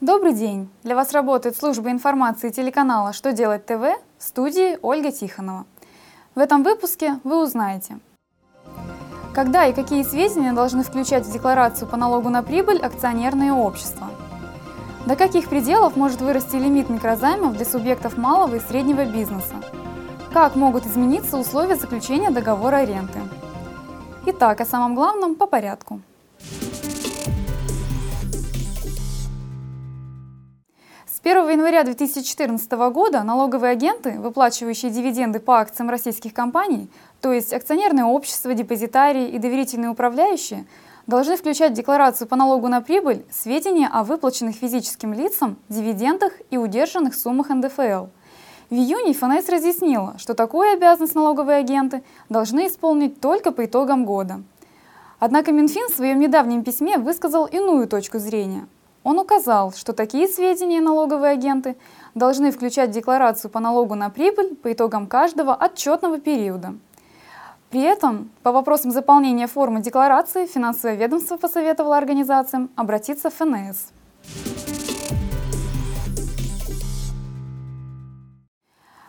Добрый день! Для вас работает служба информации телеканала «Что делать ТВ» в студии Ольга Тихонова. В этом выпуске вы узнаете, когда и какие сведения должны включать в декларацию по налогу на прибыль акционерные общества, до каких пределов может вырасти лимит микрозаймов для субъектов малого и среднего бизнеса, как могут измениться условия заключения договора аренды. Итак, о самом главном по порядку. 1 января 2014 года налоговые агенты, выплачивающие дивиденды по акциям российских компаний, то есть акционерные общества, депозитарии и доверительные управляющие, должны включать в декларацию по налогу на прибыль сведения о выплаченных физическим лицам дивидендах и удержанных суммах НДФЛ. В июне ФНС разъяснила, что такую обязанность налоговые агенты должны исполнить только по итогам года. Однако Минфин в своем недавнем письме высказал иную точку зрения – он указал, что такие сведения налоговые агенты должны включать декларацию по налогу на прибыль по итогам каждого отчетного периода. При этом по вопросам заполнения формы декларации финансовое ведомство посоветовало организациям обратиться в ФНС.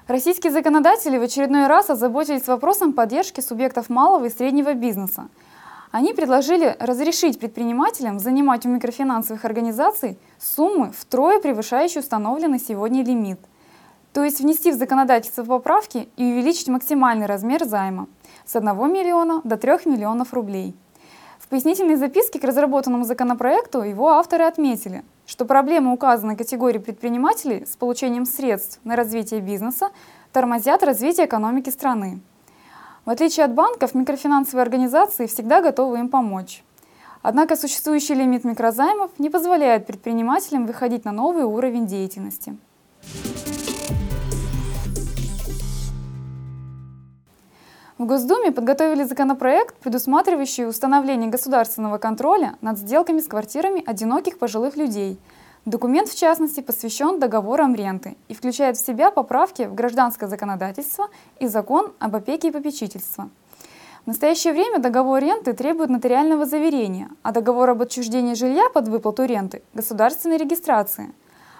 Российские законодатели в очередной раз озаботились вопросом поддержки субъектов малого и среднего бизнеса – они предложили разрешить предпринимателям занимать у микрофинансовых организаций суммы, втрое превышающие установленный сегодня лимит. То есть внести в законодательство поправки и увеличить максимальный размер займа с 1 миллиона до 3 миллионов рублей. В пояснительной записке к разработанному законопроекту его авторы отметили, что проблемы указанной категории предпринимателей с получением средств на развитие бизнеса тормозят развитие экономики страны. В отличие от банков, микрофинансовые организации всегда готовы им помочь. Однако существующий лимит микрозаймов не позволяет предпринимателям выходить на новый уровень деятельности. В Госдуме подготовили законопроект, предусматривающий установление государственного контроля над сделками с квартирами одиноких пожилых людей – Документ, в частности, посвящен договорам ренты и включает в себя поправки в гражданское законодательство и закон об опеке и попечительстве. В настоящее время договор ренты требует нотариального заверения, а договор об отчуждении жилья под выплату ренты – государственной регистрации.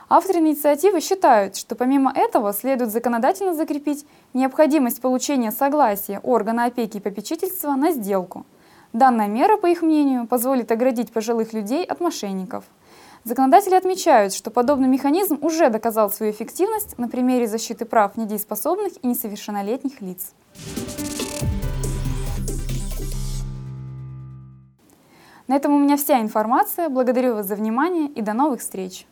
Авторы инициативы считают, что помимо этого следует законодательно закрепить необходимость получения согласия органа опеки и попечительства на сделку. Данная мера, по их мнению, позволит оградить пожилых людей от мошенников – Законодатели отмечают, что подобный механизм уже доказал свою эффективность на примере защиты прав недееспособных и несовершеннолетних лиц. На этом у меня вся информация. Благодарю вас за внимание и до новых встреч!